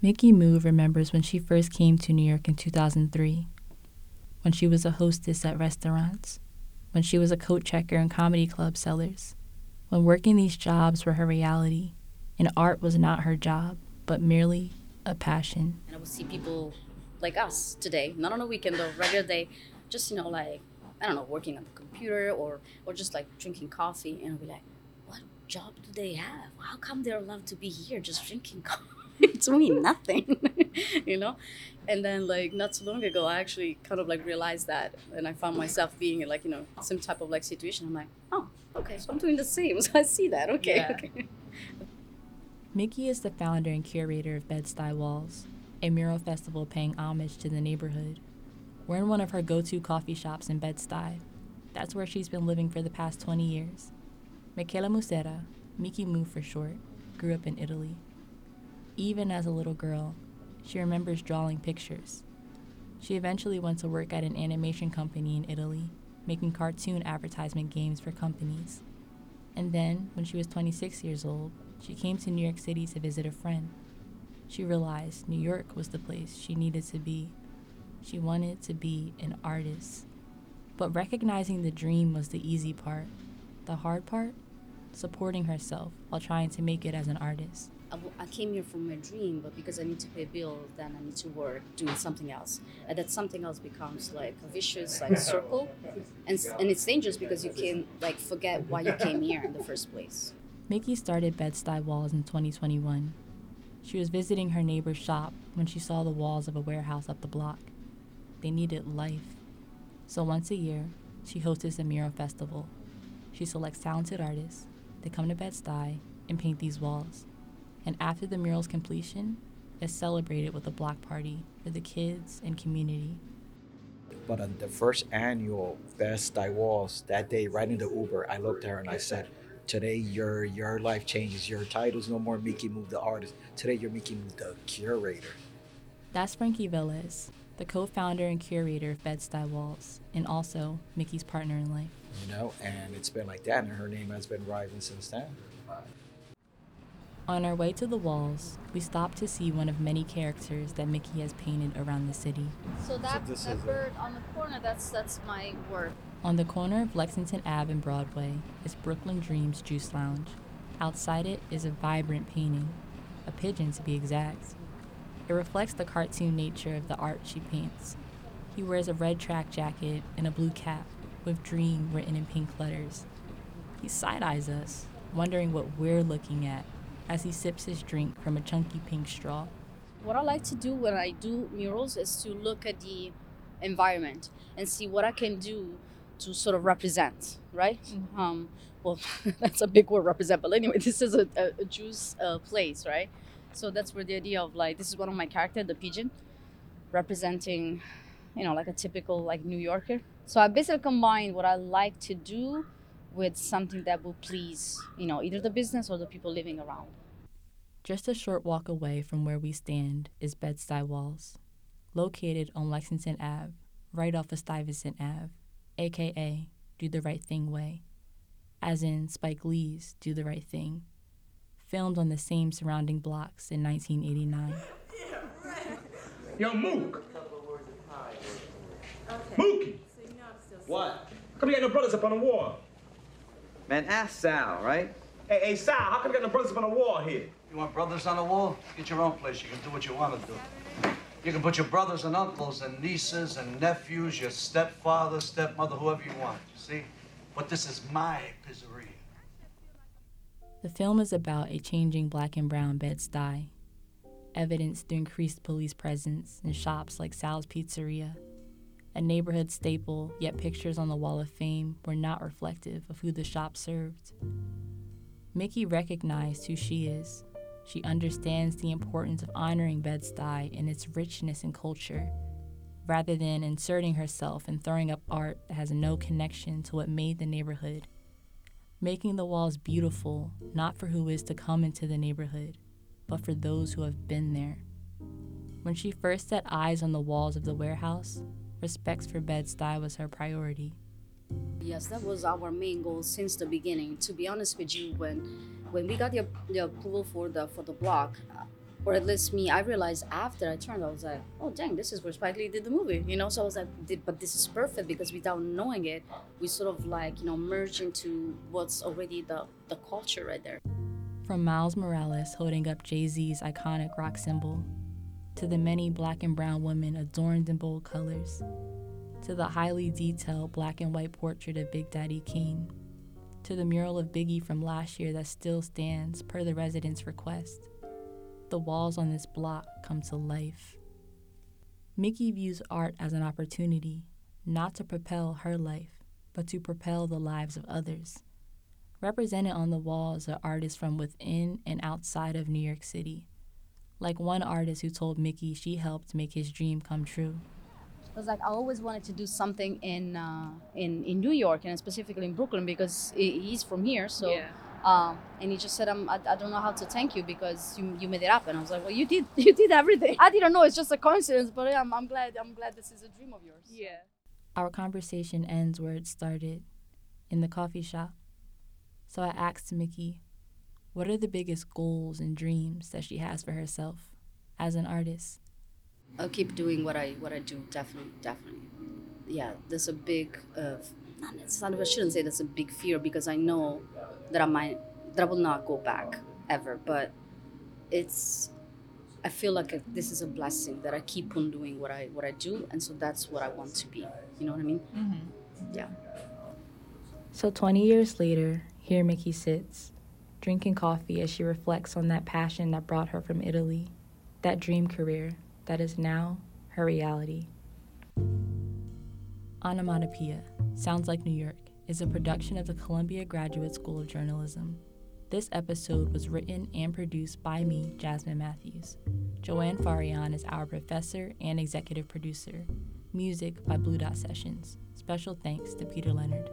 Miki Mu remembers when she first came to New York in 2003, when she was a hostess at restaurants, when she was a coat checker in comedy club cellars, when working these jobs were her reality, and art was not her job, but merely a passion. And I would see people like us today, not on a weekend or regular day, just you know like I don't know, working on the computer or or just like drinking coffee, and I'll be like, what job do they have? How come they're allowed to be here just drinking coffee? it's doing nothing, you know. And then like not so long ago, I actually kind of like realized that, and I found myself being in like you know some type of like situation. I'm like, oh, okay, so I'm doing the same. So I see that. Okay, Yeah. okay. Miki is the founder and curator of Bed-Stuy Walls, a mural festival paying homage to the neighborhood. We're in one of her go-to coffee shops in Bed-Stuy. That's where she's been living for the past 20 years. Michela Muserra, Miki Mu for short, grew up in Italy. Even as a little girl, she remembers drawing pictures. She eventually went to work at an animation company in Italy, making cartoon advertisement games for companies. And then, when she was 26 years old, she came to New York City to visit a friend. She realized New York was the place she needed to be. She wanted to be an artist. But recognizing the dream was the easy part. The hard part? Supporting herself while trying to make it as an artist. I, w- I came here for my dream, but because I need to pay bills, then I need to work doing something else, and that something else becomes like a vicious like circle, and and it's dangerous because you can like forget why you came here in the first place. Miki started Bed-Stuy Walls in 2021. She was visiting her neighbor's shop when she saw the walls of a warehouse up the block. They needed life. So once a year, she hosts a mural festival. She selects talented artists. They come to Bed-Stuy and paint these walls. And after the mural's completion, is celebrated with a block party for the kids and community. But on the first annual Bed-Stuy Walls, that day, right in the Uber, I looked at her and I said, Today your your life changes. Your title's no more Miki Mu the artist. Today you're Miki Mu the curator. That's Frankie Velez, the co-founder and curator of Bed-Stuy Walls, and also Miki's partner in life. You know, and it's been like that, and her name has been rising since then. On our way to the walls, we stopped to see one of many characters that Miki has painted around the city. So that, this that is a- bird on the corner, that's that's my work. On the corner of Lexington Ave and Broadway is Brooklyn Dreams Juice Lounge. Outside it is a vibrant painting, a pigeon to be exact. It reflects the cartoon nature of the art she paints. He wears a red track jacket and a blue cap with Dream written in pink letters. He side eyes us, wondering what we're looking at as he sips his drink from a chunky pink straw. What I like to do when I do murals is to look at the environment and see what I can do to sort of represent, right? Um, well, that's a big word, represent. But anyway, this is a, a, a Jews uh, place, right? So that's where the idea of like this is one of my character, the pigeon, representing, you know, like a typical like New Yorker. So I basically combine what I like to do with something that will please, you know, either the business or the people living around. Just a short walk away from where we stand is Bed-Stuy Walls, located on Lexington Ave, right off of Stuyvesant Ave, aka Do the Right Thing Way, as in Spike Lee's Do the Right Thing, filmed on the same surrounding blocks in 1989. Yo, Mook. Mookie. What? Come here, got no brothers up on the wall? Man, ask Sal, right? Hey, hey, Sal, how come you got no brothers on the wall here? You want brothers on the wall? Get your own place. You can do what you want to do. You can put your brothers and uncles and nieces and nephews, your stepfather, stepmother, whoever you want, you see? But this is my pizzeria. The film is about a changing black and brown Bed-Stuy, evidence through increased police presence in shops like Sal's Pizzeria, a neighborhood staple, yet pictures on the Wall of Fame were not reflective of who the shop served. Miki recognized who she is. She understands the importance of honoring Bed-Stuy and its richness and culture, rather than inserting herself and throwing up art that has no connection to what made the neighborhood making the walls beautiful not for who is to come into the neighborhood, but for those who have been there. When she first set eyes on the walls of the warehouse, respect for Bed-Stuy was her priority. Yes, that was our main goal since the beginning. To be honest with you, when when we got the, the approval for the for the block, uh, or at least me, I realized after I turned, I was like, oh dang, this is where Spike Lee did the movie, you know. So I was like, but this is perfect because without knowing it, we sort of like you know merge into what's already the the culture right there. From Miles Morales holding up Jay Z's iconic rock symbol, to the many black and brown women adorned in bold colors, to the highly detailed black and white portrait of Big Daddy Kane, to the mural of Biggie from last year that still stands per the residents' request. The walls on this block come to life. Miki views art as an opportunity, not to propel her life, but to propel the lives of others. Represented on the walls are artists from within and outside of New York City. Like one artist who told Miki she helped make his dream come true. It was like I always wanted to do something in uh, in in New York and specifically in Brooklyn because he's from here. So, um, and he just said, I'm, I, I don't know how to thank you because you, you made it happen. I was like, well, you did you did everything. I didn't know it's just a coincidence, but I'm, I'm glad I'm glad this is a dream of yours. Yeah. Our conversation ends where it started, in the coffee shop. So I asked Miki, what are the biggest goals and dreams that she has for herself as an artist? I'll keep doing what I what I do. Definitely, definitely. Yeah, there's a big. Uh, not, not, I shouldn't say that's a big fear because I know that I might that I will not go back ever. But it's. I feel like a, this is a blessing that I keep on doing what I what I do, and so that's what I want to be. You know what I mean? Mm-hmm. Yeah. So 20 years later, here Miki sits, drinking coffee as she reflects on that passion that brought her from Italy, that dream career that is now her reality. Onomatopoeia, Sounds Like New York, is a production of the Columbia Graduate School of Journalism. This episode was written and produced by me, Jasmin Matthews. Joanne Farian is our professor and executive producer. Music by Blue Dot Sessions. Special thanks to Peter Leonard.